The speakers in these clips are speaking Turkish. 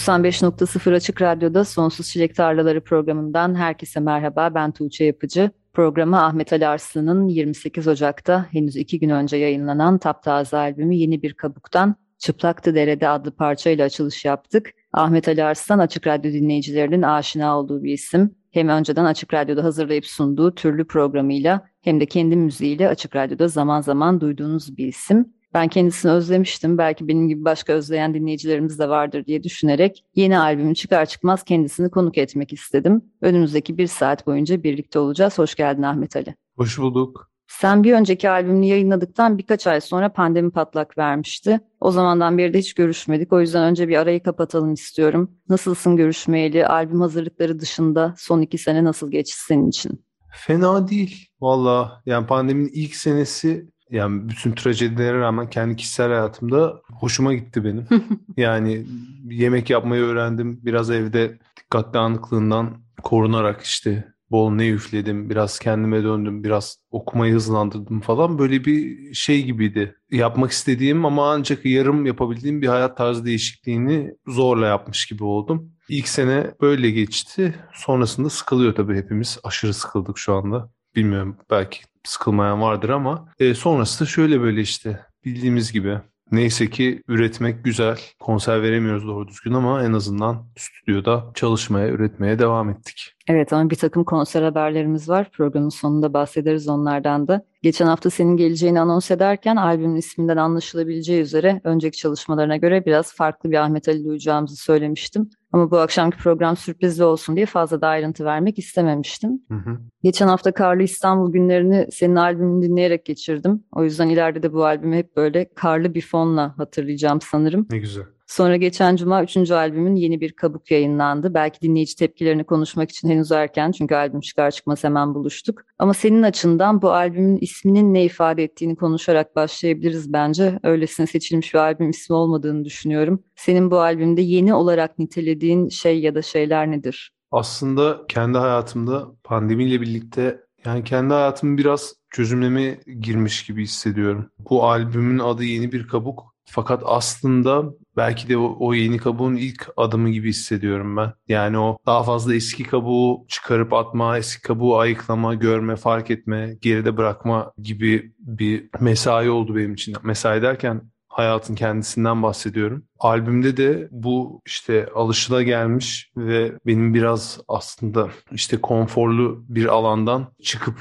95.0 Açık Radyo'da Sonsuz Çilek Tarlaları programından herkese merhaba. Ben Tuğçe Yapıcı. Programı Ahmet Ali Arslan'ın 28 Ocak'ta henüz iki gün önce yayınlanan Taptaze albümü Yeni Bir Kabuk'tan Çıplaktı Derede adlı parçayla açılış yaptık. Ahmet Ali Arslan Açık Radyo dinleyicilerinin aşina olduğu bir isim. Hem önceden Açık Radyo'da hazırlayıp sunduğu türlü programıyla hem de kendi müziğiyle Açık Radyo'da zaman zaman duyduğunuz bir isim. Ben kendisini özlemiştim. Belki benim gibi başka özleyen dinleyicilerimiz de vardır diye düşünerek yeni albümü çıkar çıkmaz kendisini konuk etmek istedim. Önümüzdeki bir saat boyunca birlikte olacağız. Hoş geldin Ahmet Ali. Hoş bulduk. Sen bir önceki albümünü yayınladıktan birkaç ay sonra pandemi patlak vermişti. O zamandan beri de hiç görüşmedik. O yüzden önce bir arayı kapatalım istiyorum. Nasılsın görüşmeyeli? Albüm hazırlıkları dışında son iki sene nasıl geçti senin için? Fena değil. Valla yani pandeminin ilk senesi yani bütün trajedilere rağmen kendi kişisel hayatımda hoşuma gitti benim. yani yemek yapmayı öğrendim. Biraz evde dikkat dağınıklığından korunarak işte bol ne üfledim, biraz kendime döndüm, biraz okumayı hızlandırdım falan. Böyle bir şey gibiydi. Yapmak istediğim ama ancak yarım yapabildiğim bir hayat tarzı değişikliğini zorla yapmış gibi oldum. İlk sene böyle geçti. Sonrasında sıkılıyor tabii hepimiz. Aşırı sıkıldık şu anda. Bilmiyorum belki sıkılmayan vardır ama e, sonrası da şöyle böyle işte bildiğimiz gibi. Neyse ki üretmek güzel. Konser veremiyoruz doğru düzgün ama en azından stüdyoda çalışmaya, üretmeye devam ettik. Evet ama bir takım konser haberlerimiz var. Programın sonunda bahsederiz onlardan da. Geçen hafta senin geleceğini anons ederken albümün isminden anlaşılabileceği üzere önceki çalışmalarına göre biraz farklı bir Ahmet Ali duyacağımızı söylemiştim. Ama bu akşamki program sürprizli olsun diye fazla da ayrıntı vermek istememiştim. Hı hı. Geçen hafta Karlı İstanbul günlerini senin albümünü dinleyerek geçirdim. O yüzden ileride de bu albümü hep böyle karlı bir fonla hatırlayacağım sanırım. Ne güzel. Sonra geçen cuma üçüncü albümün yeni bir kabuk yayınlandı. Belki dinleyici tepkilerini konuşmak için henüz erken çünkü albüm çıkar çıkmaz hemen buluştuk. Ama senin açından bu albümün isminin ne ifade ettiğini konuşarak başlayabiliriz bence. Öylesine seçilmiş bir albüm ismi olmadığını düşünüyorum. Senin bu albümde yeni olarak nitelediğin şey ya da şeyler nedir? Aslında kendi hayatımda pandemiyle birlikte yani kendi hayatımı biraz çözümleme girmiş gibi hissediyorum. Bu albümün adı Yeni Bir Kabuk fakat aslında belki de o, o yeni kabuğun ilk adımı gibi hissediyorum ben. Yani o daha fazla eski kabuğu çıkarıp atma, eski kabuğu ayıklama, görme, fark etme, geride bırakma gibi bir mesai oldu benim için. Mesai derken hayatın kendisinden bahsediyorum. Albümde de bu işte alışıla gelmiş ve benim biraz aslında işte konforlu bir alandan çıkıp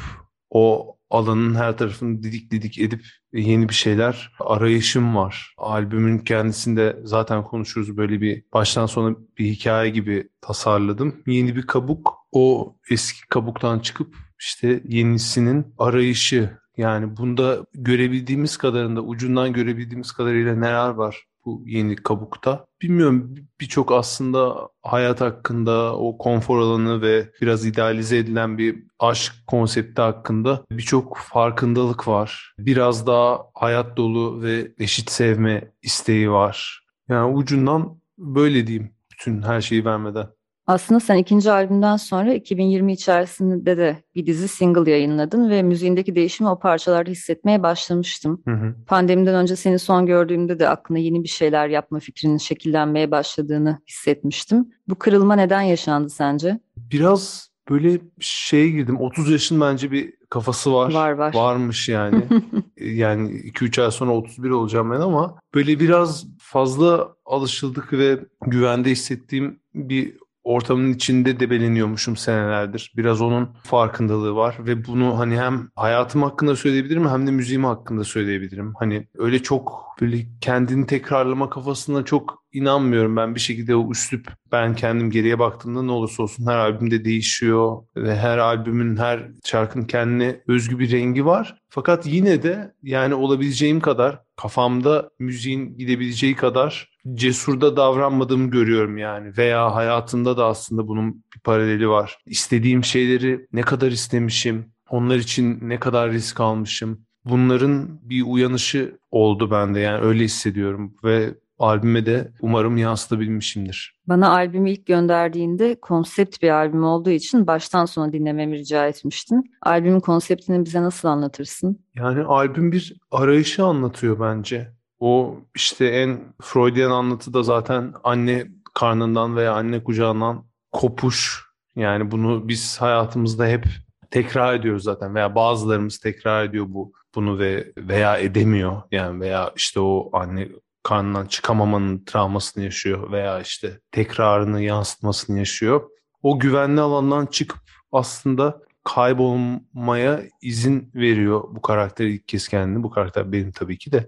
o alanın her tarafını didik didik edip yeni bir şeyler arayışım var. Albümün kendisinde zaten konuşuruz böyle bir baştan sona bir hikaye gibi tasarladım. Yeni bir kabuk o eski kabuktan çıkıp işte yenisinin arayışı yani bunda görebildiğimiz kadarında ucundan görebildiğimiz kadarıyla neler var bu yeni kabukta. Bilmiyorum birçok aslında hayat hakkında o konfor alanı ve biraz idealize edilen bir aşk konsepti hakkında birçok farkındalık var. Biraz daha hayat dolu ve eşit sevme isteği var. Yani ucundan böyle diyeyim bütün her şeyi vermeden. Aslında sen ikinci albümden sonra 2020 içerisinde de bir dizi single yayınladın ve müziğindeki değişimi o parçalarda hissetmeye başlamıştım. Hı hı. Pandemiden önce seni son gördüğümde de aklına yeni bir şeyler yapma fikrinin şekillenmeye başladığını hissetmiştim. Bu kırılma neden yaşandı sence? Biraz böyle şeye girdim. 30 yaşın bence bir kafası var. Var var. Varmış yani. yani 2-3 ay sonra 31 olacağım ben ama böyle biraz fazla alışıldık ve güvende hissettiğim bir ortamın içinde debeleniyormuşum senelerdir. Biraz onun farkındalığı var ve bunu hani hem hayatım hakkında söyleyebilirim hem de müziğim hakkında söyleyebilirim. Hani öyle çok böyle kendini tekrarlama kafasına çok inanmıyorum ben bir şekilde o üslup ben kendim geriye baktığımda ne olursa olsun her albümde değişiyor ve her albümün her şarkının kendine özgü bir rengi var. Fakat yine de yani olabileceğim kadar kafamda müziğin gidebileceği kadar cesurda davranmadığımı görüyorum yani veya hayatında da aslında bunun bir paraleli var. İstediğim şeyleri ne kadar istemişim, onlar için ne kadar risk almışım. Bunların bir uyanışı oldu bende yani öyle hissediyorum ve albüme de umarım yansıtabilmişimdir. Bana albümü ilk gönderdiğinde konsept bir albüm olduğu için baştan sona dinlememi rica etmiştin. Albümün konseptini bize nasıl anlatırsın? Yani albüm bir arayışı anlatıyor bence. O işte en Freudian anlatı da zaten anne karnından veya anne kucağından kopuş. Yani bunu biz hayatımızda hep tekrar ediyoruz zaten veya bazılarımız tekrar ediyor bu bunu ve veya edemiyor yani veya işte o anne karnından çıkamamanın travmasını yaşıyor veya işte tekrarını yansıtmasını yaşıyor. O güvenli alandan çıkıp aslında kaybolmaya izin veriyor bu karakter ilk kez kendini. Bu karakter benim tabii ki de.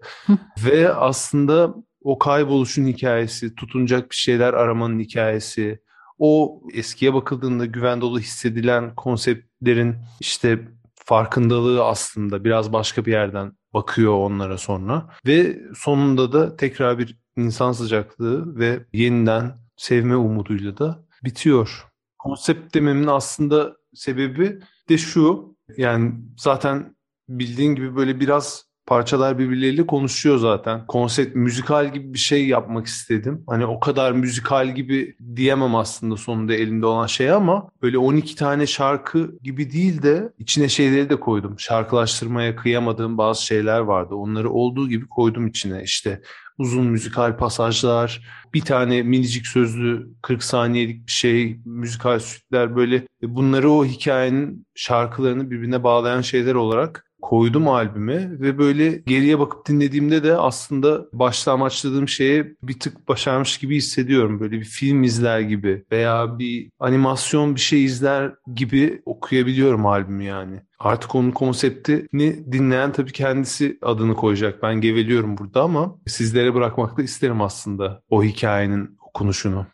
Ve aslında o kayboluşun hikayesi, tutunacak bir şeyler aramanın hikayesi, o eskiye bakıldığında güven dolu hissedilen konseptlerin işte farkındalığı aslında biraz başka bir yerden bakıyor onlara sonra ve sonunda da tekrar bir insan sıcaklığı ve yeniden sevme umuduyla da bitiyor. Konsept dememin aslında sebebi de şu yani zaten bildiğin gibi böyle biraz parçalar birbirleriyle konuşuyor zaten. Konsept müzikal gibi bir şey yapmak istedim. Hani o kadar müzikal gibi diyemem aslında sonunda elimde olan şey ama böyle 12 tane şarkı gibi değil de içine şeyleri de koydum. Şarkılaştırmaya kıyamadığım bazı şeyler vardı. Onları olduğu gibi koydum içine. İşte uzun müzikal pasajlar, bir tane minicik sözlü 40 saniyelik bir şey, müzikal sütler böyle bunları o hikayenin şarkılarını birbirine bağlayan şeyler olarak koydum albüme ve böyle geriye bakıp dinlediğimde de aslında başta amaçladığım şeye bir tık başarmış gibi hissediyorum. Böyle bir film izler gibi veya bir animasyon bir şey izler gibi okuyabiliyorum albümü yani. Artık onun konseptini dinleyen tabii kendisi adını koyacak. Ben geveliyorum burada ama sizlere bırakmak da isterim aslında o hikayenin okunuşunu.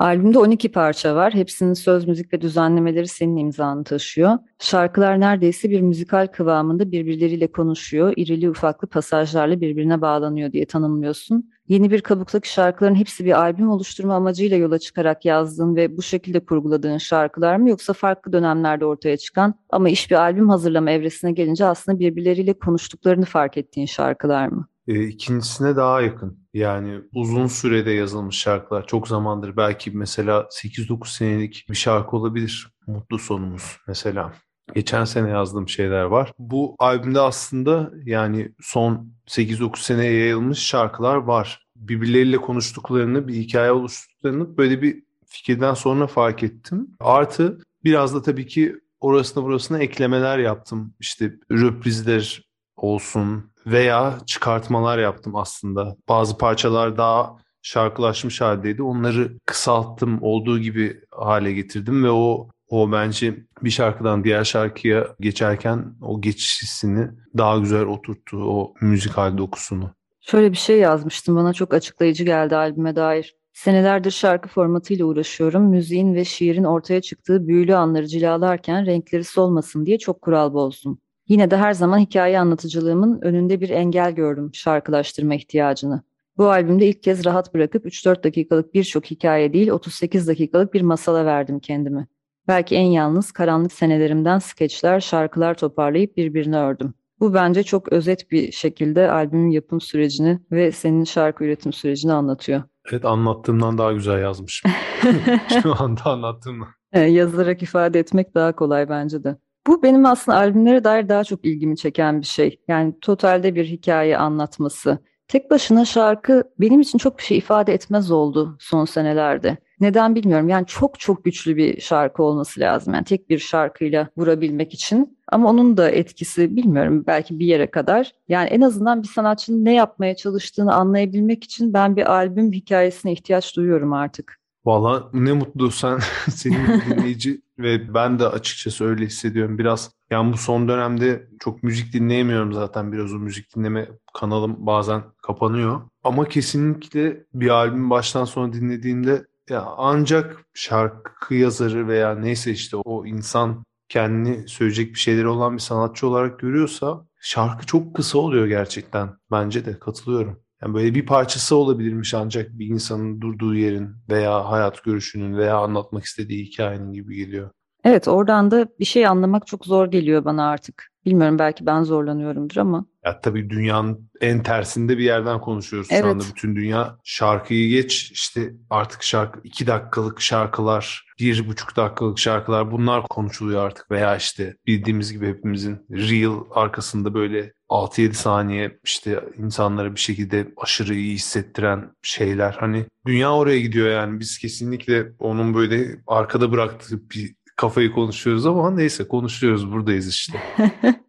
Albümde 12 parça var. Hepsinin söz, müzik ve düzenlemeleri senin imzanı taşıyor. Şarkılar neredeyse bir müzikal kıvamında birbirleriyle konuşuyor. İrili ufaklı pasajlarla birbirine bağlanıyor diye tanımlıyorsun. Yeni bir kabuktaki şarkıların hepsi bir albüm oluşturma amacıyla yola çıkarak yazdığın ve bu şekilde kurguladığın şarkılar mı yoksa farklı dönemlerde ortaya çıkan ama iş bir albüm hazırlama evresine gelince aslında birbirleriyle konuştuklarını fark ettiğin şarkılar mı? E, ikincisine daha yakın. Yani uzun sürede yazılmış şarkılar. Çok zamandır belki mesela 8-9 senelik bir şarkı olabilir. Mutlu sonumuz mesela. Geçen sene yazdığım şeyler var. Bu albümde aslında yani son 8-9 sene yayılmış şarkılar var. Birbirleriyle konuştuklarını, bir hikaye oluşturduklarını böyle bir fikirden sonra fark ettim. Artı biraz da tabii ki orasına burasına eklemeler yaptım. İşte röprizler olsun, veya çıkartmalar yaptım aslında. Bazı parçalar daha şarkılaşmış haldeydi. Onları kısalttım, olduğu gibi hale getirdim ve o o bence bir şarkıdan diğer şarkıya geçerken o geçiş hissini daha güzel oturttu o müzikal dokusunu. Şöyle bir şey yazmıştım bana çok açıklayıcı geldi albüme dair. Senelerdir şarkı formatıyla uğraşıyorum. Müziğin ve şiirin ortaya çıktığı büyülü anları cilalarken renkleri solmasın diye çok kural bozdum. Yine de her zaman hikaye anlatıcılığımın önünde bir engel gördüm şarkılaştırma ihtiyacını. Bu albümde ilk kez rahat bırakıp 3-4 dakikalık birçok hikaye değil 38 dakikalık bir masala verdim kendimi. Belki en yalnız karanlık senelerimden skeçler, şarkılar toparlayıp birbirine ördüm. Bu bence çok özet bir şekilde albümün yapım sürecini ve senin şarkı üretim sürecini anlatıyor. Evet anlattığımdan daha güzel yazmış. Şu anda anlattığımdan. Yazarak ifade etmek daha kolay bence de. Bu benim aslında albümlere dair daha çok ilgimi çeken bir şey. Yani totalde bir hikaye anlatması. Tek başına şarkı benim için çok bir şey ifade etmez oldu son senelerde. Neden bilmiyorum. Yani çok çok güçlü bir şarkı olması lazım. Yani tek bir şarkıyla vurabilmek için. Ama onun da etkisi bilmiyorum belki bir yere kadar. Yani en azından bir sanatçının ne yapmaya çalıştığını anlayabilmek için ben bir albüm hikayesine ihtiyaç duyuyorum artık. Valla ne mutlu sen senin dinleyici ve ben de açıkçası öyle hissediyorum. Biraz yani bu son dönemde çok müzik dinleyemiyorum zaten. Biraz o müzik dinleme kanalım bazen kapanıyor. Ama kesinlikle bir albüm baştan sona dinlediğimde ya ancak şarkı yazarı veya neyse işte o insan kendini söyleyecek bir şeyleri olan bir sanatçı olarak görüyorsa şarkı çok kısa oluyor gerçekten. Bence de katılıyorum. Yani böyle bir parçası olabilirmiş ancak bir insanın durduğu yerin veya hayat görüşünün veya anlatmak istediği hikayenin gibi geliyor. Evet, oradan da bir şey anlamak çok zor geliyor bana artık. Bilmiyorum belki ben zorlanıyorumdur ama. Ya tabii dünyanın en tersinde bir yerden konuşuyoruz Evet. şu anda. Bütün dünya şarkıyı geç işte artık şarkı iki dakikalık şarkılar, bir buçuk dakikalık şarkılar bunlar konuşuluyor artık. Veya işte bildiğimiz gibi hepimizin reel arkasında böyle 6-7 saniye işte insanlara bir şekilde aşırı iyi hissettiren şeyler. Hani dünya oraya gidiyor yani biz kesinlikle onun böyle arkada bıraktığı bir kafayı konuşuyoruz ama neyse konuşuyoruz buradayız işte.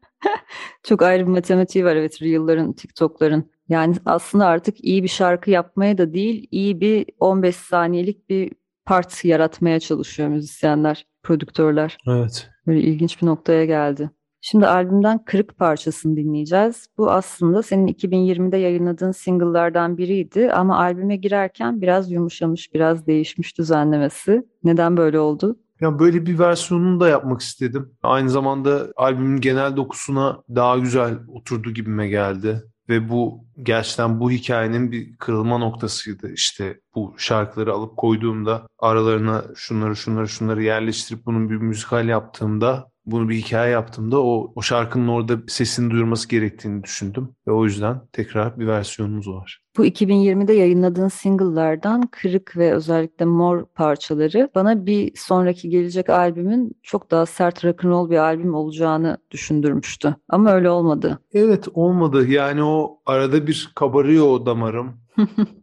Çok ayrı bir matematiği var evet Reel'ların, TikTok'ların. Yani aslında artık iyi bir şarkı yapmaya da değil, iyi bir 15 saniyelik bir part yaratmaya çalışıyor müzisyenler, prodüktörler. Evet. Böyle ilginç bir noktaya geldi. Şimdi albümden Kırık parçasını dinleyeceğiz. Bu aslında senin 2020'de yayınladığın single'lardan biriydi ama albüme girerken biraz yumuşamış, biraz değişmiş düzenlemesi. Neden böyle oldu? Ya böyle bir versiyonunu da yapmak istedim. Aynı zamanda albümün genel dokusuna daha güzel oturdu gibime geldi. Ve bu gerçekten bu hikayenin bir kırılma noktasıydı. İşte bu şarkıları alıp koyduğumda aralarına şunları şunları şunları yerleştirip bunun bir müzikal yaptığımda bunu bir hikaye yaptığımda o, o şarkının orada sesini duyurması gerektiğini düşündüm. Ve o yüzden tekrar bir versiyonumuz var. Bu 2020'de yayınladığın single'lardan Kırık ve özellikle Mor parçaları bana bir sonraki gelecek albümün çok daha sert rock'n'roll bir albüm olacağını düşündürmüştü. Ama öyle olmadı. Evet olmadı. Yani o arada bir kabarıyor o damarım.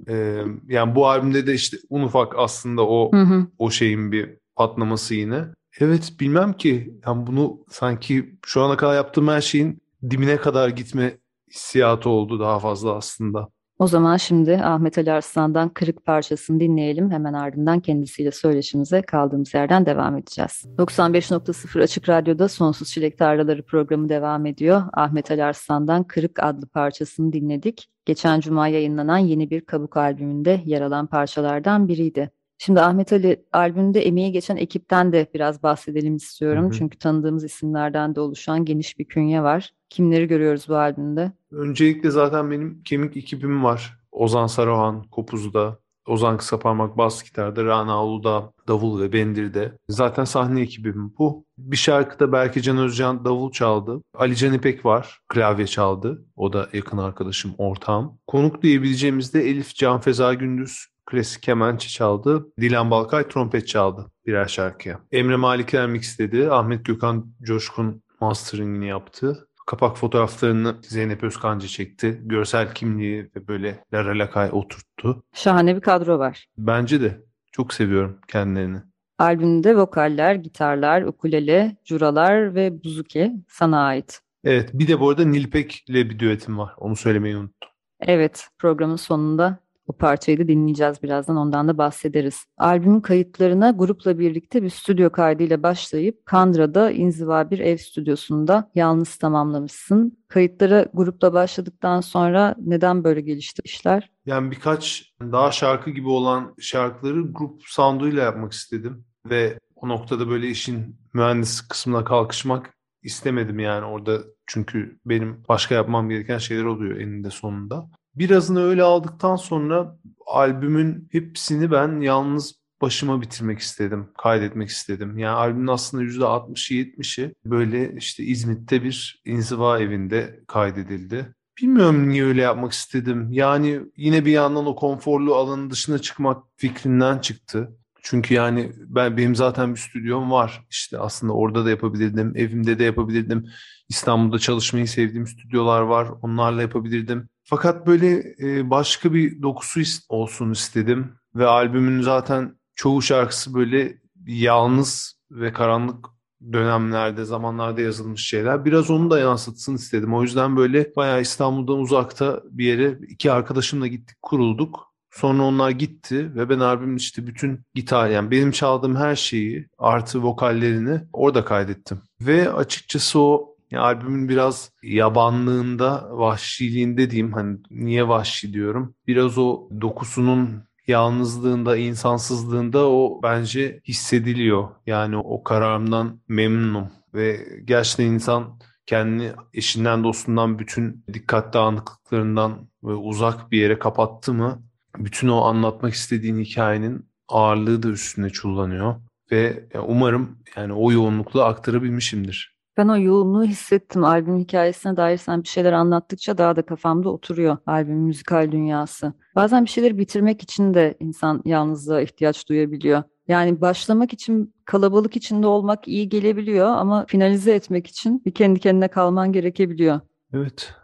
Ee, yani bu albümde de işte un ufak aslında o o şeyin bir patlaması yine. Evet bilmem ki yani bunu sanki şu ana kadar yaptığım her şeyin dibine kadar gitme hissiyatı oldu daha fazla aslında. O zaman şimdi Ahmet Ali Arslan'dan Kırık parçasını dinleyelim. Hemen ardından kendisiyle söyleşimize kaldığımız yerden devam edeceğiz. 95.0 Açık Radyo'da Sonsuz Çilek Tarlaları programı devam ediyor. Ahmet Ali Arslan'dan Kırık adlı parçasını dinledik. Geçen cuma yayınlanan yeni bir Kabuk albümünde yer alan parçalardan biriydi. Şimdi Ahmet Ali albümünde emeği geçen ekipten de biraz bahsedelim istiyorum. Hı hı. Çünkü tanıdığımız isimlerden de oluşan geniş bir künye var. Kimleri görüyoruz bu albümde? Öncelikle zaten benim kemik ekibim var. Ozan Saruhan Kopuz'da, Ozan Kısaparmak bas gitarda, Rana Ulu'da, davul ve bendirde. Zaten sahne ekibim bu. Bir şarkıda Berkecan Özcan davul çaldı. Ali Can İpek var, klavye çaldı. O da yakın arkadaşım, ortağım. Konuk diyebileceğimiz de Elif Can Feza Gündüz klasik kemençe çaldı. Dilan Balkay trompet çaldı birer şarkıya. Emre Malikler mixledi. Ahmet Gökhan Coşkun masteringini yaptı. Kapak fotoğraflarını Zeynep Özkancı çekti. Görsel kimliği ve böyle Lara Lakay oturttu. Şahane bir kadro var. Bence de çok seviyorum kendilerini. Albümde vokaller, gitarlar, ukulele, curalar ve buzuki sana ait. Evet bir de bu arada Nilpek ile bir düetim var. Onu söylemeyi unuttum. Evet, programın sonunda o parçayı da dinleyeceğiz birazdan ondan da bahsederiz. Albümün kayıtlarına grupla birlikte bir stüdyo kaydıyla başlayıp Kandıra'da inziva bir ev stüdyosunda yalnız tamamlamışsın. Kayıtlara grupla başladıktan sonra neden böyle gelişti işler? Yani birkaç daha şarkı gibi olan şarkıları grup sound'uyla yapmak istedim. Ve o noktada böyle işin mühendis kısmına kalkışmak istemedim yani orada. Çünkü benim başka yapmam gereken şeyler oluyor eninde sonunda. Birazını öyle aldıktan sonra albümün hepsini ben yalnız başıma bitirmek istedim, kaydetmek istedim. Yani albümün aslında %60'ı 70'i böyle işte İzmit'te bir inziva evinde kaydedildi. Bilmiyorum niye öyle yapmak istedim. Yani yine bir yandan o konforlu alanın dışına çıkmak fikrinden çıktı. Çünkü yani ben benim zaten bir stüdyom var. İşte aslında orada da yapabilirdim, evimde de yapabilirdim. İstanbul'da çalışmayı sevdiğim stüdyolar var. Onlarla yapabilirdim. Fakat böyle e, başka bir dokusu olsun istedim. Ve albümün zaten çoğu şarkısı böyle yalnız ve karanlık dönemlerde, zamanlarda yazılmış şeyler. Biraz onu da yansıtsın istedim. O yüzden böyle bayağı İstanbul'dan uzakta bir yere iki arkadaşımla gittik, kurulduk. Sonra onlar gitti ve ben albümün işte bütün gitar yani benim çaldığım her şeyi artı vokallerini orada kaydettim. Ve açıkçası o yani albümün biraz yabanlığında, vahşiliğinde diyeyim hani niye vahşi diyorum. Biraz o dokusunun yalnızlığında, insansızlığında o bence hissediliyor. Yani o kararımdan memnunum ve gerçekten insan kendini eşinden dostundan bütün dikkat dağınıklıklarından ve uzak bir yere kapattı mı bütün o anlatmak istediğin hikayenin ağırlığı da üstüne çullanıyor ve umarım yani o yoğunlukla aktarabilmişimdir. Ben o yoğunluğu hissettim. Albüm hikayesine dair sen bir şeyler anlattıkça daha da kafamda oturuyor albüm müzikal dünyası. Bazen bir şeyleri bitirmek için de insan yalnızlığa ihtiyaç duyabiliyor. Yani başlamak için kalabalık içinde olmak iyi gelebiliyor ama finalize etmek için bir kendi kendine kalman gerekebiliyor. Evet.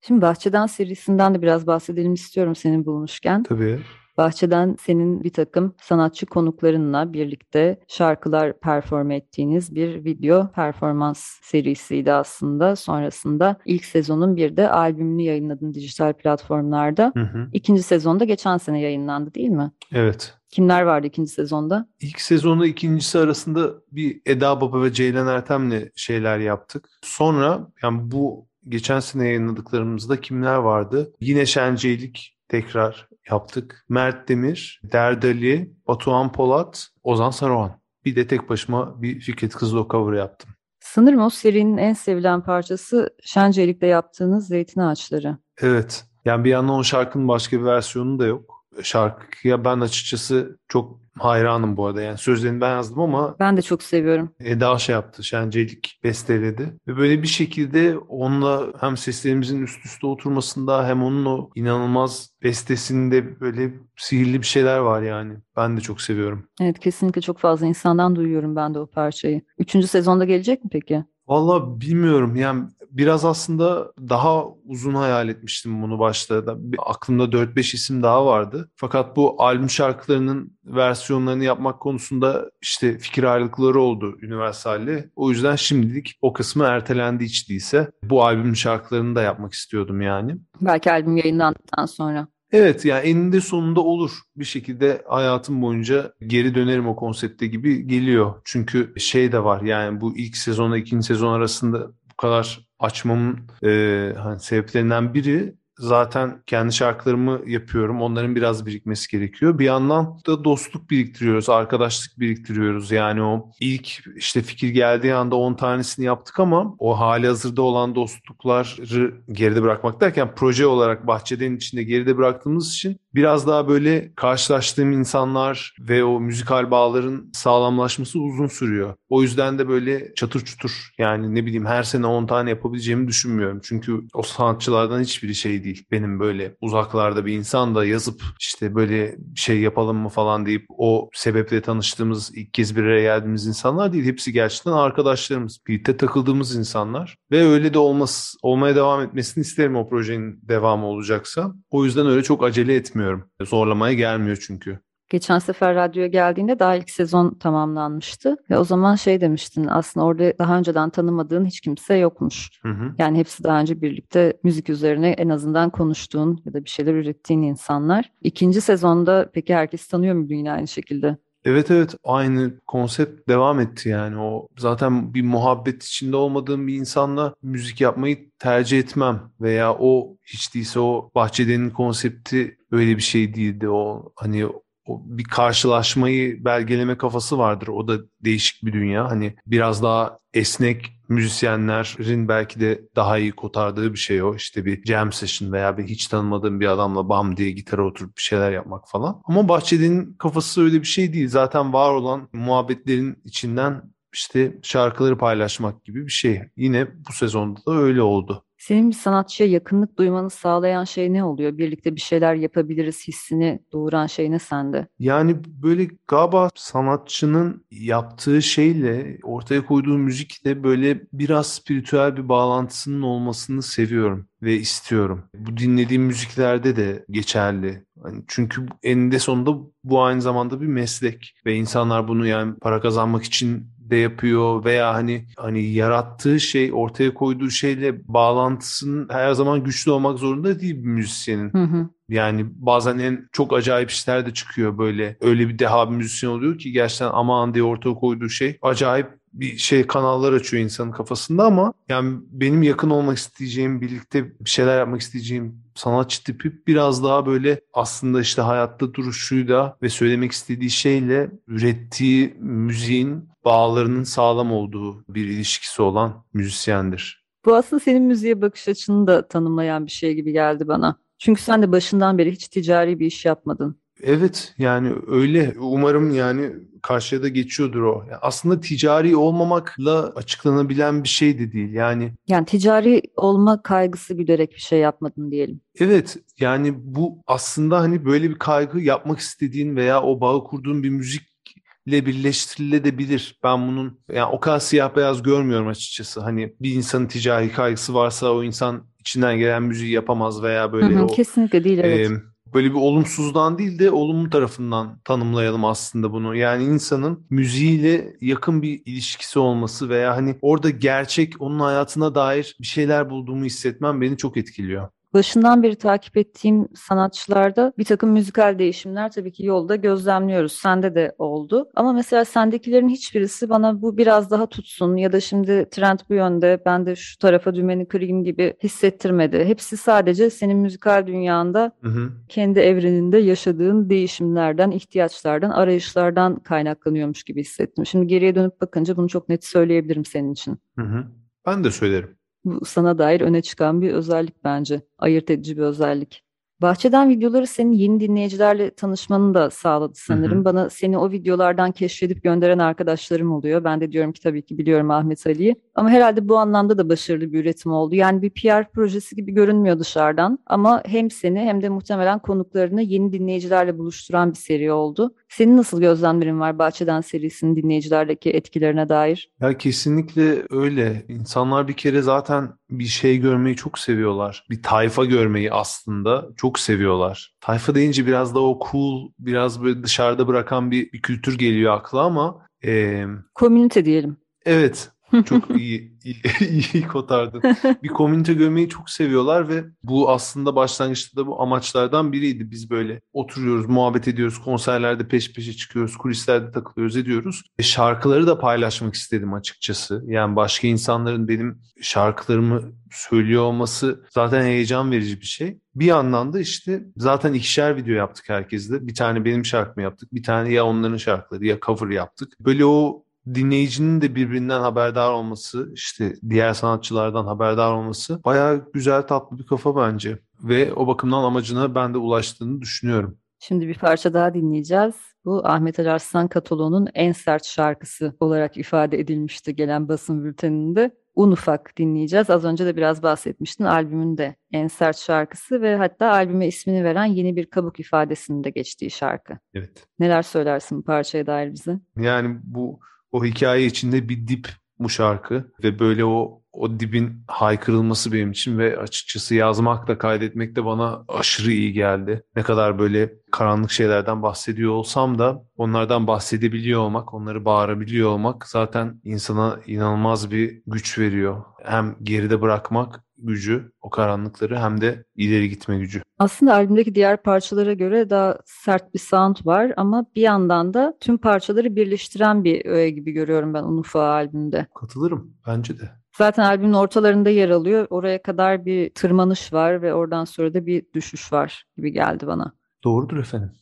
Şimdi Bahçeden serisinden de biraz bahsedelim istiyorum senin bulmuşken. Tabii. Bahçeden senin bir takım sanatçı konuklarınla birlikte şarkılar perform ettiğiniz bir video performans serisiydi aslında. Sonrasında ilk sezonun bir de albümünü yayınladın dijital platformlarda. Hı hı. İkinci sezonda geçen sene yayınlandı değil mi? Evet. Kimler vardı ikinci sezonda? İlk sezonda ikincisi arasında bir Eda Baba ve Ceylan Ertem'le şeyler yaptık. Sonra yani bu geçen sene yayınladıklarımızda kimler vardı? Yine Şenceylik tekrar yaptık. Mert Demir, Derdali, Batuhan Polat, Ozan Saruhan. Bir de tek başıma bir Fikret Kızılok cover yaptım. Sanırım o serinin en sevilen parçası Şenceylik'te yaptığınız Zeytin Ağaçları. Evet. Yani bir yandan o şarkının başka bir versiyonu da yok şarkıya ben açıkçası çok hayranım bu arada. Yani sözlerini ben yazdım ama ben de çok seviyorum. Eda şey yaptı, Şencelik besteledi. Ve böyle bir şekilde onunla hem seslerimizin üst üste oturmasında hem onun o inanılmaz bestesinde böyle sihirli bir şeyler var yani. Ben de çok seviyorum. Evet kesinlikle çok fazla insandan duyuyorum ben de o parçayı. Üçüncü sezonda gelecek mi peki? Valla bilmiyorum yani biraz aslında daha uzun hayal etmiştim bunu başta. Da. Aklımda 4-5 isim daha vardı. Fakat bu albüm şarkılarının versiyonlarını yapmak konusunda işte fikir ayrılıkları oldu Universal'le. O yüzden şimdilik o kısmı ertelendi hiç değilse. Bu albüm şarkılarını da yapmak istiyordum yani. Belki albüm yayınlandıktan sonra. Evet yani eninde sonunda olur. Bir şekilde hayatım boyunca geri dönerim o konsepte gibi geliyor. Çünkü şey de var yani bu ilk sezonla ikinci sezon arasında bu kadar açmamın e, hani sebeplerinden biri zaten kendi şarkılarımı yapıyorum. Onların biraz birikmesi gerekiyor. Bir yandan da dostluk biriktiriyoruz, arkadaşlık biriktiriyoruz. Yani o ilk işte fikir geldiği anda 10 tanesini yaptık ama o hali hazırda olan dostlukları geride bırakmak derken proje olarak bahçedenin içinde geride bıraktığımız için biraz daha böyle karşılaştığım insanlar ve o müzikal bağların sağlamlaşması uzun sürüyor. O yüzden de böyle çatır çutur yani ne bileyim her sene 10 tane yapabileceğimi düşünmüyorum. Çünkü o sanatçılardan hiçbiri şey değil. Benim böyle uzaklarda bir insan da yazıp işte böyle şey yapalım mı falan deyip o sebeple tanıştığımız ilk kez bir araya geldiğimiz insanlar değil. Hepsi gerçekten arkadaşlarımız. Birlikte takıldığımız insanlar. Ve öyle de olması, olmaya devam etmesini isterim o projenin devamı olacaksa. O yüzden öyle çok acele etmiyorum. Zorlamaya gelmiyor çünkü. Geçen sefer radyoya geldiğinde daha ilk sezon tamamlanmıştı ve o zaman şey demiştin aslında orada daha önceden tanımadığın hiç kimse yokmuş. Hı hı. Yani hepsi daha önce birlikte müzik üzerine en azından konuştuğun ya da bir şeyler ürettiğin insanlar. İkinci sezonda peki herkes tanıyor mu yine aynı şekilde? Evet evet aynı konsept devam etti yani o zaten bir muhabbet içinde olmadığım bir insanla müzik yapmayı tercih etmem veya o hiç değilse o Bahçede'nin konsepti öyle bir şey değildi o hani bir karşılaşmayı belgeleme kafası vardır. O da değişik bir dünya. Hani biraz daha esnek müzisyenlerin belki de daha iyi kotardığı bir şey o. İşte bir jam session veya bir hiç tanımadığım bir adamla bam diye gitara oturup bir şeyler yapmak falan. Ama Bahçeli'nin kafası öyle bir şey değil. Zaten var olan muhabbetlerin içinden işte şarkıları paylaşmak gibi bir şey. Yine bu sezonda da öyle oldu. Senin bir sanatçıya yakınlık duymanı sağlayan şey ne oluyor? Birlikte bir şeyler yapabiliriz hissini doğuran şey ne sende? Yani böyle galiba sanatçının yaptığı şeyle ortaya koyduğu müzikle böyle biraz spiritüel bir bağlantısının olmasını seviyorum ve istiyorum. Bu dinlediğim müziklerde de geçerli. Yani çünkü eninde sonunda bu aynı zamanda bir meslek ve insanlar bunu yani para kazanmak için de yapıyor veya hani hani yarattığı şey ortaya koydduğu şeyle bağlantısının her zaman güçlü olmak zorunda değil bir müzisyenin. Hı hı. Yani bazen en çok acayip işler de çıkıyor böyle. Öyle bir deha bir müzisyen oluyor ki gerçekten aman diye ortaya koyduğu şey acayip bir şey kanallar açıyor insanın kafasında ama yani benim yakın olmak isteyeceğim, birlikte bir şeyler yapmak isteyeceğim sanatçı tipi biraz daha böyle aslında işte hayatta duruşuyla ve söylemek istediği şeyle ürettiği müziğin bağlarının sağlam olduğu bir ilişkisi olan müzisyendir. Bu aslında senin müziğe bakış açını da tanımlayan bir şey gibi geldi bana. Çünkü sen de başından beri hiç ticari bir iş yapmadın. Evet yani öyle. Umarım yani karşıya da geçiyordur o. Yani aslında ticari olmamakla açıklanabilen bir şey de değil. Yani Yani ticari olma kaygısı güderek bir şey yapmadın diyelim. evet yani bu aslında hani böyle bir kaygı yapmak istediğin veya o bağı kurduğun bir müzikle birleştirilebilir. Ben bunun yani o kadar siyah beyaz görmüyorum açıkçası. Hani bir insanın ticari kaygısı varsa o insan içinden gelen müziği yapamaz veya Hı böyle hı, o kesinlikle değil evet. e, böyle bir olumsuzdan değil de olumlu tarafından tanımlayalım aslında bunu. Yani insanın müziğiyle yakın bir ilişkisi olması veya hani orada gerçek onun hayatına dair bir şeyler bulduğumu hissetmem beni çok etkiliyor. Başından beri takip ettiğim sanatçılarda bir takım müzikal değişimler tabii ki yolda gözlemliyoruz. Sende de oldu. Ama mesela sendekilerin hiçbirisi bana bu biraz daha tutsun ya da şimdi trend bu yönde ben de şu tarafa dümeni kırayım gibi hissettirmedi. Hepsi sadece senin müzikal dünyanda Hı hı. kendi evreninde yaşadığın değişimlerden, ihtiyaçlardan, arayışlardan kaynaklanıyormuş gibi hissettim. Şimdi geriye dönüp bakınca bunu çok net söyleyebilirim senin için. Hı hı. Ben de söylerim. Bu sana dair öne çıkan bir özellik bence. Ayırt edici bir özellik. Bahçeden videoları senin yeni dinleyicilerle tanışmanı da sağladı sanırım. hı. Bana seni o videolardan keşfedip gönderen arkadaşlarım oluyor. Ben de diyorum ki tabii ki biliyorum Ahmet Ali'yi. Ama herhalde bu anlamda da başarılı bir üretim oldu. Yani bir PR projesi gibi görünmüyor dışarıdan. Ama hem seni hem de muhtemelen konuklarını yeni dinleyicilerle buluşturan bir seri oldu. Senin nasıl gözlemlerin var Bahçeden serisinin dinleyicilerdeki etkilerine dair? Ya kesinlikle öyle. İnsanlar bir kere zaten bir şey görmeyi çok seviyorlar. Bir tayfa görmeyi aslında çok seviyorlar. Tayfa deyince biraz da o cool, biraz böyle dışarıda bırakan bir, bir kültür geliyor akla ama eee, Komünite diyelim. evet çok iyi, iyi, iyi kotardın. Bir komünite görmeyi çok seviyorlar ve bu aslında başlangıçta da bu amaçlardan biriydi. Biz böyle oturuyoruz, muhabbet ediyoruz, konserlerde peş peşe çıkıyoruz, kulislerde takılıyoruz, ediyoruz. E, şarkıları da paylaşmak istedim açıkçası. Yani başka insanların benim şarkılarımı söylüyor olması zaten heyecan verici bir şey. Bir yandan da işte zaten ikişer video yaptık herkesle. Bir tane benim şarkımı yaptık, bir tane ya onların şarkıları ya cover yaptık. Böyle o dinleyicinin de birbirinden haberdar olması, işte diğer sanatçılardan haberdar olması bayağı güzel tatlı bir kafa bence. Ve o bakımdan amacına ben de ulaştığını düşünüyorum. Şimdi bir parça daha dinleyeceğiz. Bu Ahmet Ali Arslan Kataloğu'nun en sert şarkısı olarak ifade edilmişti gelen basın bülteninde. Un Ufak dinleyeceğiz. Az önce de biraz bahsetmiştin. Albümün de en sert şarkısı ve hatta albüme ismini veren yeni bir kabuk ifadesinin de geçtiği şarkı. Evet. Neler söylersin bu parçaya dair bize? Yani bu o hikaye içinde bir dip bu şarkı ve böyle o o dibin haykırılması benim için ve açıkçası yazmak da kaydetmek de bana aşırı iyi geldi. Ne kadar böyle karanlık şeylerden bahsediyor olsam da onlardan bahsedebiliyor olmak, onları bağırabiliyor olmak zaten insana inanılmaz bir güç veriyor. Hem geride bırakmak gücü, o karanlıkları hem de ileri gitme gücü. Aslında albümdeki diğer parçalara göre daha sert bir sound var ama bir yandan da tüm parçaları birleştiren bir öğe gibi görüyorum ben Un Ufak albümde. Katılırım bence de. Zaten albümün ortalarında yer alıyor. Oraya kadar bir tırmanış var ve oradan sonra da bir düşüş var gibi geldi bana. Doğrudur efendim.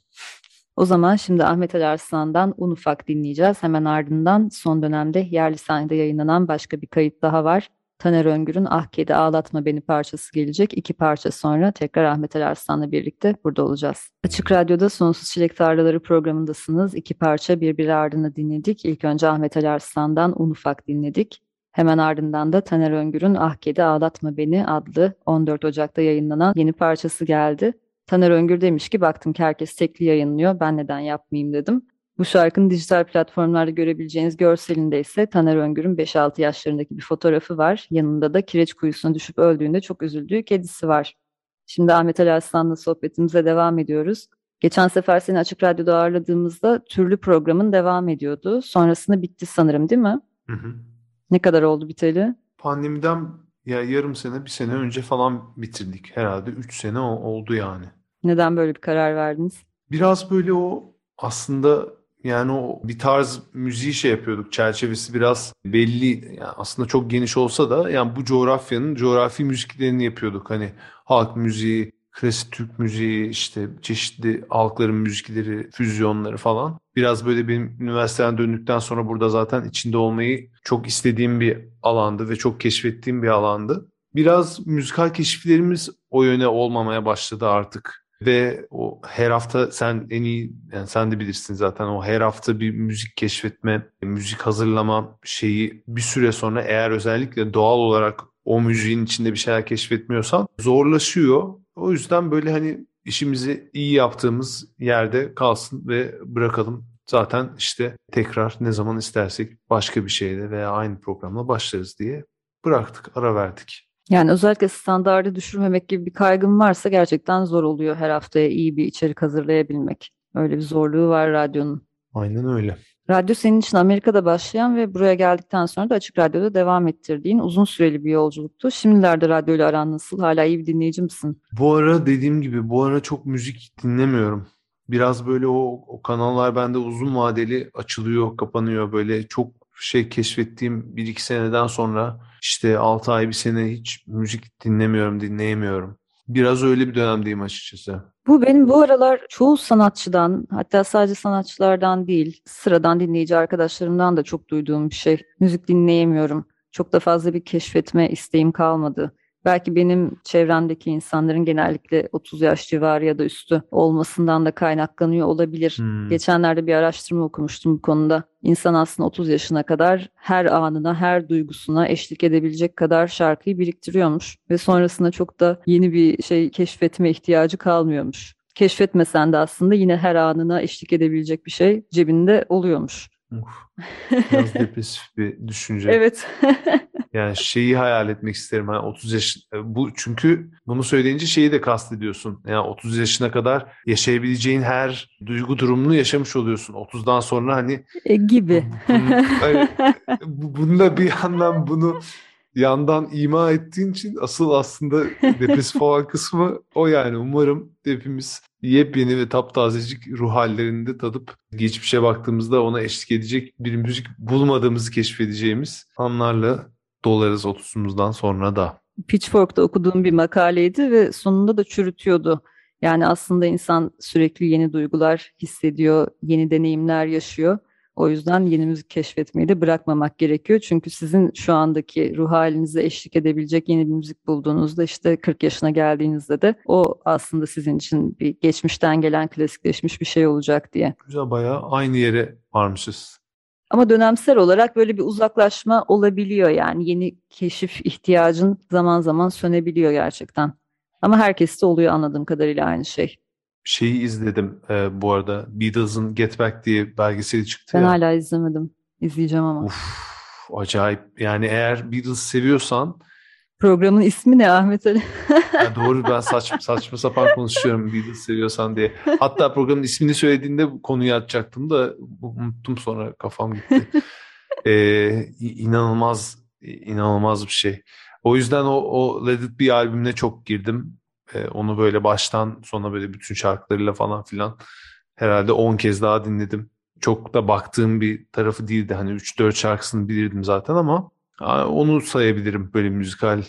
O zaman şimdi Ahmet Ali Arslan'dan Un Ufak dinleyeceğiz. Hemen ardından son dönemde yerli sahnede yayınlanan başka bir kayıt daha var. Taner Öngür'ün Ah Kedi Ağlatma Beni parçası gelecek. İki parça sonra tekrar Ahmet Ali Arslan'la birlikte burada olacağız. Açık Radyo'da Sonsuz Çilek Tarlaları programındasınız. İki parça birbiri ardına dinledik. İlk önce Ahmet Ali Arslan'dan Un Ufak dinledik. Hemen ardından da Taner Öngür'ün Ah Kedi Ağlatma Beni adlı 14 Ocak'ta yayınlanan yeni parçası geldi. Taner Öngür demiş ki baktım ki herkes tekli yayınlıyor ben neden yapmayayım dedim. Bu şarkının dijital platformlarda görebileceğiniz görselinde ise Taner Öngür'ün 5-6 yaşlarındaki bir fotoğrafı var. Yanında da kireç kuyusuna düşüp öldüğünde çok üzüldüğü kedisi var. Şimdi Ahmet Ali Arslan'la sohbetimize devam ediyoruz. Geçen sefer seni Açık Radyo'da ağırladığımızda türlü programın devam ediyordu. Sonrasında bitti sanırım değil mi? Hı hı. Ne kadar oldu biteli? Pandemiden ya yarım sene, bir sene önce falan bitirdik. Herhalde 3 sene oldu yani. Neden böyle bir karar verdiniz? Biraz böyle o aslında yani o bir tarz müziği şey yapıyorduk. Çerçevesi biraz belli. Yani aslında çok geniş olsa da yani bu coğrafyanın coğrafi müziklerini yapıyorduk. Hani halk müziği, klasik Türk müziği, işte çeşitli halkların müzikleri, füzyonları falan. Biraz böyle benim üniversiteden döndükten sonra burada zaten içinde olmayı çok istediğim bir alandı ve çok keşfettiğim bir alandı. Biraz müzikal keşiflerimiz o yöne olmamaya başladı artık. Ve o her hafta sen en iyi yani sen de bilirsin zaten o her hafta bir müzik keşfetme, müzik hazırlama şeyi bir süre sonra eğer özellikle doğal olarak o müziğin içinde bir şeyler keşfetmiyorsan zorlaşıyor. O yüzden böyle hani işimizi iyi yaptığımız yerde kalsın ve bırakalım. Zaten işte tekrar ne zaman istersek başka bir şeyle veya aynı programla başlarız diye bıraktık, ara verdik. Yani özellikle standardı düşürmemek gibi bir kaygım varsa gerçekten zor oluyor her haftaya iyi bir içerik hazırlayabilmek. Öyle bir zorluğu var radyonun. Aynen öyle. Radyo senin için Amerika'da başlayan ve buraya geldikten sonra da Açık Radyo'da devam ettirdiğin uzun süreli bir yolculuktu. Şimdilerde radyoyla aran nasıl? Hala iyi bir dinleyici misin? Bu ara dediğim gibi bu ara çok müzik dinlemiyorum. Biraz böyle o, o kanallar bende uzun vadeli açılıyor, kapanıyor. Böyle çok şey keşfettiğim bir iki seneden sonra işte 6 ay bir sene hiç müzik dinlemiyorum, dinleyemiyorum. Biraz öyle bir dönemdeyim açıkçası. Bu benim bu aralar çoğu sanatçıdan hatta sadece sanatçılardan değil sıradan dinleyici arkadaşlarımdan da çok duyduğum bir şey. Müzik dinleyemiyorum. Çok da fazla bir keşfetme isteğim kalmadı. Belki benim çevremdeki insanların genellikle 30 yaş civarı ya da üstü olmasından da kaynaklanıyor olabilir. Hmm. Geçenlerde bir araştırma okumuştum bu konuda. İnsan aslında 30 yaşına kadar her anına, her duygusuna eşlik edebilecek kadar şarkıyı biriktiriyormuş. Ve sonrasında çok da yeni bir şey keşfetme ihtiyacı kalmıyormuş. Keşfetmesen de aslında yine her anına eşlik edebilecek bir şey cebinde oluyormuş. Uf, biraz depresif bir düşünce. Evet. Yani şeyi hayal etmek isterim. Hani 30 yaş e, bu çünkü bunu söyleyince şeyi de kastediyorsun. Yani 30 yaşına kadar yaşayabileceğin her duygu durumunu yaşamış oluyorsun. 30'dan sonra hani e, gibi. Bunun, hani, bunda bir yandan bunu yandan ima ettiğin için asıl aslında depresif olan kısmı o yani. Umarım hepimiz yepyeni ve taptazecik ruh hallerinde tadıp geçmişe baktığımızda ona eşlik edecek bir müzik bulmadığımızı keşfedeceğimiz anlarla dolarız 30'umuzdan sonra da. Pitchfork'ta okuduğum bir makaleydi ve sonunda da çürütüyordu. Yani aslında insan sürekli yeni duygular hissediyor, yeni deneyimler yaşıyor. O yüzden yeni müzik keşfetmeyi de bırakmamak gerekiyor. Çünkü sizin şu andaki ruh halinize eşlik edebilecek yeni bir müzik bulduğunuzda işte 40 yaşına geldiğinizde de o aslında sizin için bir geçmişten gelen klasikleşmiş bir şey olacak diye. Güzel bayağı aynı yere varmışız. Ama dönemsel olarak böyle bir uzaklaşma olabiliyor yani yeni keşif ihtiyacın zaman zaman sönebiliyor gerçekten. Ama herkeste oluyor anladığım kadarıyla aynı şey. Şeyi izledim e, bu arada Beatles'ın Get Back diye belgeseli çıktı Ben ya. hala izlemedim. İzleyeceğim ama. Uf, acayip yani eğer Beatles seviyorsan Programın ismi ne Ahmet Ali? ya doğru ben saçma, saçma sapan konuşuyorum Beatles seviyorsan diye. Hatta programın ismini söylediğinde konuyu açacaktım da unuttum sonra kafam gitti. Ee, inanılmaz inanılmaz bir şey. O yüzden o, o Let It Be albümüne çok girdim. Ee, onu böyle baştan sona böyle bütün şarkılarıyla falan filan herhalde 10 kez daha dinledim. Çok da baktığım bir tarafı değildi. Hani 3-4 şarkısını bilirdim zaten ama onu sayabilirim böyle müzikal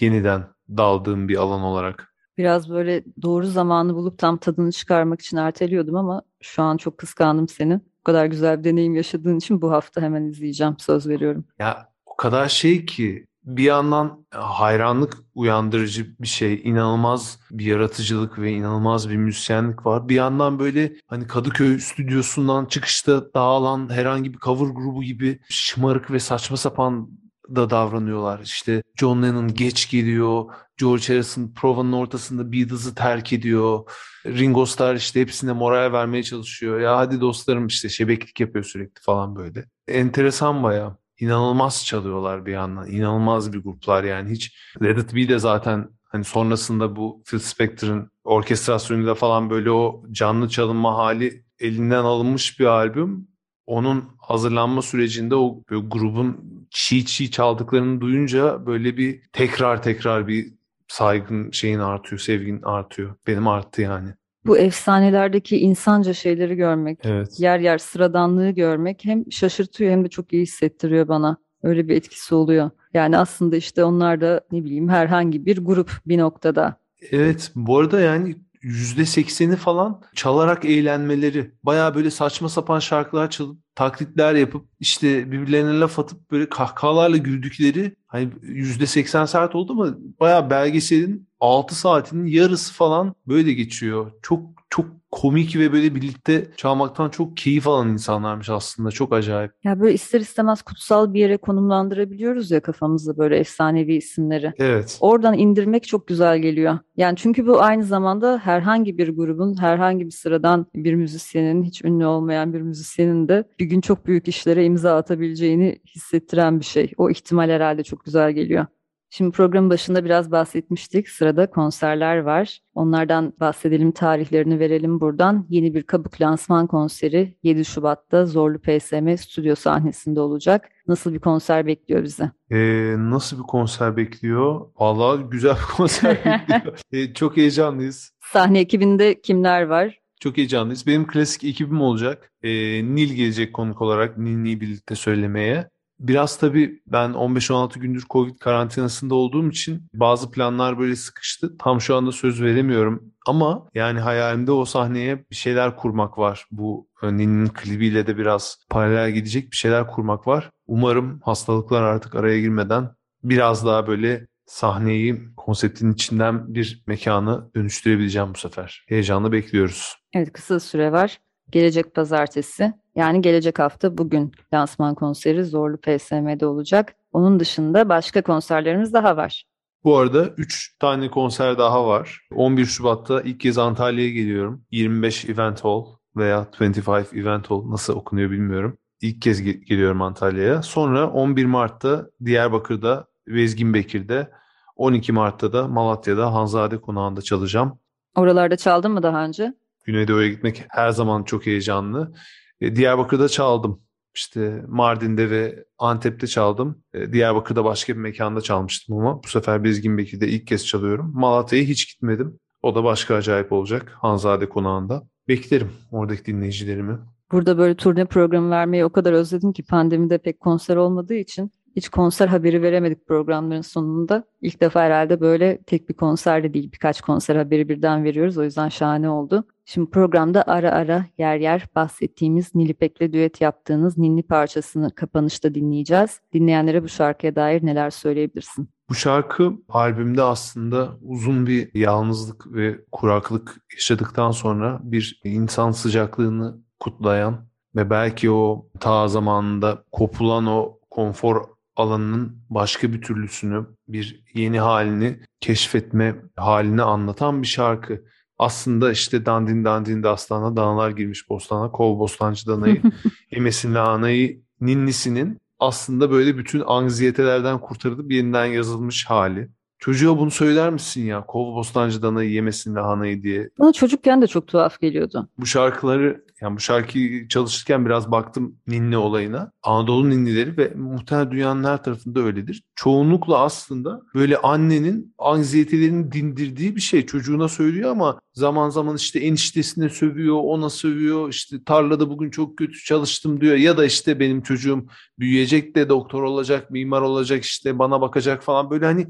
yeniden daldığım bir alan olarak. Biraz böyle doğru zamanı bulup tam tadını çıkarmak için erteliyordum ama şu an çok kıskandım seni. Bu kadar güzel bir deneyim yaşadığın için bu hafta hemen izleyeceğim. Söz veriyorum. Ya o kadar şey ki bir yandan hayranlık uyandırıcı bir şey, inanılmaz bir yaratıcılık ve inanılmaz bir müzisyenlik var. Bir yandan böyle hani Kadıköy stüdyosundan çıkışta dağılan herhangi bir cover grubu gibi şımarık ve saçma sapan da davranıyorlar. İşte John Lennon geç geliyor. George Harrison provanın ortasında Beatles'ı terk ediyor. Ringo Starr işte hepsine moral vermeye çalışıyor. Ya hadi dostlarım işte şebeklik yapıyor sürekli falan böyle. Enteresan bayağı. İnanılmaz çalıyorlar bir yandan. İnanılmaz bir gruplar yani hiç. Let It Be de zaten hani sonrasında bu Phil Spector'ın orkestrasyonuyla falan böyle o canlı çalınma hali elinden alınmış bir albüm onun hazırlanma sürecinde o grubun çiğ çiğ çaldıklarını duyunca böyle bir tekrar tekrar bir saygın şeyin artıyor, sevgin artıyor. Benim arttı yani. Bu efsanelerdeki insanca şeyleri görmek, Evet. yer yer sıradanlığı görmek hem şaşırtıyor hem de çok iyi hissettiriyor bana. Öyle bir etkisi oluyor. Yani aslında işte onlar da ne bileyim herhangi bir grup bir noktada. Evet, bu arada yani %80'i falan çalarak eğlenmeleri. Baya böyle saçma sapan şarkılar çalıp taklitler yapıp işte birbirlerine laf atıp böyle kahkahalarla güldükleri hani %80 saat oldu ama baya belgeselin 6 saatinin yarısı falan böyle geçiyor. Çok çok komik ve böyle birlikte çalmaktan çok keyif alan insanlarmış aslında. Çok acayip. Ya böyle ister istemez kutsal bir yere konumlandırabiliyoruz ya kafamızda böyle efsanevi isimleri. Evet. Oradan indirmek çok güzel geliyor. Yani çünkü bu aynı zamanda herhangi bir grubun, herhangi bir sıradan bir müzisyenin, hiç ünlü olmayan bir müzisyenin de bir gün çok büyük işlere imza atabileceğini hissettiren bir şey. O ihtimal herhalde çok güzel geliyor. Şimdi programın başında biraz bahsetmiştik. Sırada konserler var. Onlardan bahsedelim, tarihlerini verelim buradan. Yeni bir kabuk lansman konseri 7 Şubat'ta Zorlu PSM stüdyo sahnesinde olacak. Nasıl bir konser bekliyor bizi? Ee, nasıl bir konser bekliyor? Vallahi güzel bir konser bekliyor. Ee, çok heyecanlıyız. Sahne ekibinde kimler var? Çok heyecanlıyız. Benim klasik ekibim olacak. Ee, Nil gelecek konuk olarak Nil'i birlikte söylemeye. Biraz tabii ben 15-16 gündür Covid karantinasında olduğum için bazı planlar böyle sıkıştı. Tam şu anda söz veremiyorum. Ama yani hayalimde o sahneye bir şeyler kurmak var. Bu Nil'in klibiyle de biraz paralel gidecek bir şeyler kurmak var. Umarım hastalıklar artık araya girmeden biraz daha böyle sahneyi konseptin içinden bir mekana dönüştürebileceğim bu sefer. Heyecanla bekliyoruz. Evet kısa süre var. Gelecek pazartesi yani gelecek hafta bugün lansman konseri Zorlu PSM'de olacak. Onun dışında başka konserlerimiz daha var. Bu arada 3 tane konser daha var. 11 Şubat'ta ilk kez Antalya'ya geliyorum. 25 Event Hall veya 25 Event Hall nasıl okunuyor bilmiyorum. İlk kez ge- geliyorum Antalya'ya. Sonra 11 Mart'ta Diyarbakır'da, Vezgin Bekir'de, 12 Mart'ta da Malatya'da Hanzade Konağı'nda çalacağım. Oralarda çaldın mı daha önce? Güneydoğu'ya gitmek her zaman çok heyecanlı. E, Diyarbakır'da çaldım. İşte Mardin'de ve Antep'te çaldım. E, Diyarbakır'da başka bir mekanda çalmıştım ama bu sefer Bezginbekir'de ilk kez çalıyorum. Malatya'ya hiç gitmedim. O da başka acayip olacak. Hanzade Konağı'nda. Beklerim oradaki dinleyicilerimi. Burada böyle turne programı vermeyi o kadar özledim ki pandemide pek konser olmadığı için hiç konser haberi veremedik programların sonunda. İlk defa herhalde böyle tek bir konser de değil birkaç konser haberi birden veriyoruz. O yüzden şahane oldu. Şimdi programda ara ara yer yer bahsettiğimiz Nilipek'le düet yaptığınız Ninni parçasını kapanışta dinleyeceğiz. Dinleyenlere bu şarkıya dair neler söyleyebilirsin? Bu şarkı albümde aslında uzun bir yalnızlık ve kuraklık yaşadıktan sonra bir insan sıcaklığını kutlayan ve belki o ta zamanında kopulan o konfor alanının başka bir türlüsünü, bir yeni halini keşfetme halini anlatan bir şarkı. Aslında işte dandin dandin dastana danalar girmiş bostana, kov bostancı danayı, yemesin lahanayı ninnisinin aslında böyle bütün anksiyetelerden kurtarılıp yeniden yazılmış hali. Çocuğa bunu söyler misin ya? Kov bostancı danayı yemesin lahanayı diye. Bana çocukken de çok tuhaf geliyordu. Bu şarkıları yani bu şarkıyı çalışırken biraz baktım ninni olayına. Anadolu ninnileri ve muhtemelen dünyanın her tarafında öyledir. Çoğunlukla aslında böyle annenin anksiyetelerini dindirdiği bir şey. Çocuğuna söylüyor ama zaman zaman işte eniştesine sövüyor, ona sövüyor. İşte tarlada bugün çok kötü çalıştım diyor. Ya da işte benim çocuğum büyüyecek de doktor olacak, mimar olacak işte bana bakacak falan. Böyle hani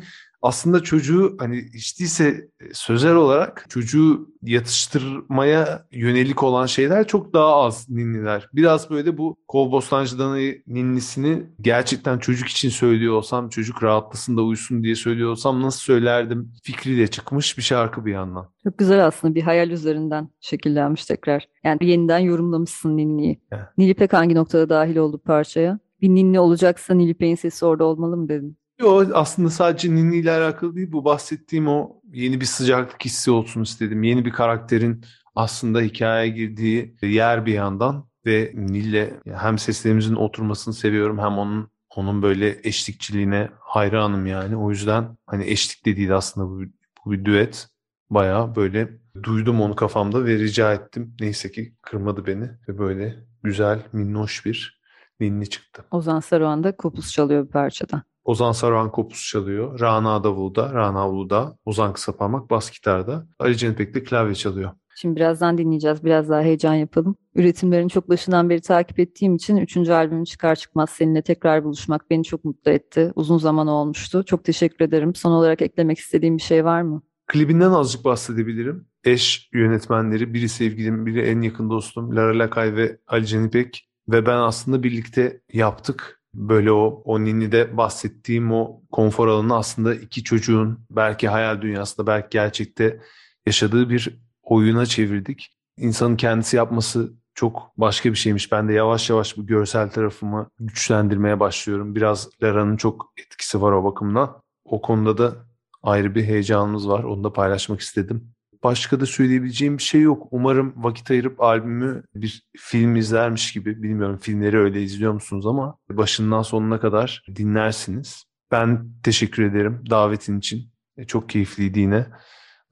aslında çocuğu hani hiç değilse sözel olarak çocuğu yatıştırmaya yönelik olan şeyler çok daha az ninniler. Biraz böyle bu Kov Bostancı Danayı ninnisini gerçekten çocuk için söylüyor olsam, çocuk rahatlasın da uyusun diye söylüyor olsam nasıl söylerdim fikriyle çıkmış bir şarkı bir yandan. Çok güzel aslında bir hayal üzerinden şekillenmiş tekrar. Yani yeniden yorumlamışsın Ninni'yi. Evet. Nilipek hangi noktada dahil oldu parçaya? Bir Ninni olacaksa Nilipek'in sesi orada olmalı mı dedin? Yo aslında sadece Ninni ile alakalı değil bu bahsettiğim o yeni bir sıcaklık hissi olsun istedim. Yeni bir karakterin aslında hikayeye girdiği yer bir yandan ve Nil'le hem seslerimizin oturmasını seviyorum hem onun onun böyle eşlikçiliğine hayranım yani. O yüzden hani eşlik de değil aslında bu, bu bir düet. Bayağı böyle duydum onu kafamda ve rica ettim. Neyse ki kırmadı beni ve böyle güzel minnoş bir ninni çıktı. Ozan Saruhan da kopuz çalıyor bir parçada. Ozan Saruhan Kopuz çalıyor. Rana Davul'da, Rana Ulu'da, Ozan Kısaparmak bas gitarda. Ali Cenipek de klavye çalıyor. Şimdi birazdan dinleyeceğiz. Biraz daha heyecan yapalım. Üretimlerini çok başından beri takip ettiğim için 3. albümün çıkar çıkmaz seninle tekrar buluşmak beni çok mutlu etti. Uzun zaman olmuştu. Çok teşekkür ederim. Son olarak eklemek istediğim bir şey var mı? Klibinden azıcık bahsedebilirim. Eş yönetmenleri, biri sevgilim, biri en yakın dostum Lara Lakay ve Ali Cenipek ve ben aslında birlikte yaptık. Böyle o, o Ninni'de bahsettiğim o konfor alanı aslında iki çocuğun belki hayal dünyasında belki gerçekte yaşadığı bir oyuna çevirdik. İnsanın kendisi yapması çok başka bir şeymiş. Ben de yavaş yavaş bu görsel tarafımı güçlendirmeye başlıyorum. Biraz Lara'nın çok etkisi var o bakımdan. O konuda da ayrı bir heyecanımız var. Onu da paylaşmak istedim. Başka da söyleyebileceğim bir şey yok. Umarım vakit ayırıp albümü bir film izlermiş gibi, bilmiyorum filmleri öyle izliyor musunuz ama başından sonuna kadar dinlersiniz. Ben teşekkür ederim davetin için. E, çok keyifliydi yine.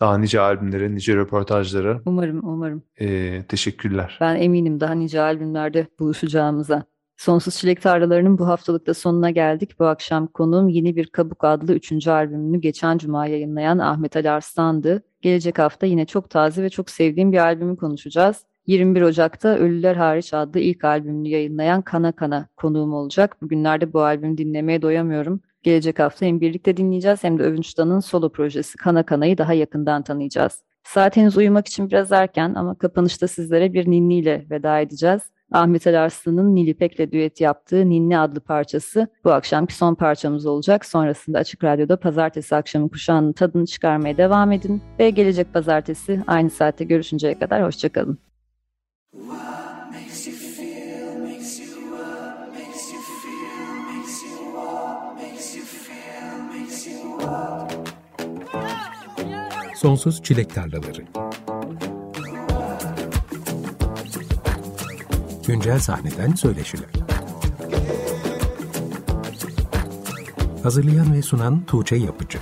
Daha nice albümlere, nice röportajlara. Umarım, umarım. Ee, teşekkürler. Ben eminim daha nice albümlerde buluşacağımıza. Sonsuz Çilek Tarlaları'nın bu haftalıkta sonuna geldik. Bu akşam konuğum Yeni Bir Kabuk adlı üçüncü albümünü geçen cuma yayınlayan Ahmet Ali Arslan'dı. Gelecek hafta yine çok taze ve çok sevdiğim bir albümü konuşacağız. 21 Ocak'ta Ölüler Hariç adlı ilk albümünü yayınlayan Kana Kana konuğum olacak. Bugünlerde bu albümü dinlemeye doyamıyorum. Gelecek hafta hem birlikte dinleyeceğiz hem de Övünç Dan'ın solo projesi Kana Kana'yı daha yakından tanıyacağız. Saat henüz uyumak için biraz erken ama kapanışta sizlere bir ninni ile veda edeceğiz. Ahmet Ali Arslan'ın Nilipek'le düet yaptığı Ninni adlı parçası bu akşamki son parçamız olacak. Sonrasında Açık Radyo'da pazartesi akşamı kuşağının tadını çıkarmaya devam edin. Ve gelecek pazartesi aynı saatte görüşünceye kadar hoşçakalın. Sonsuz Çilek Tarlaları Güncel sahneden söyleşiler. Hazırlayan ve sunan Tuğçe Yapıcı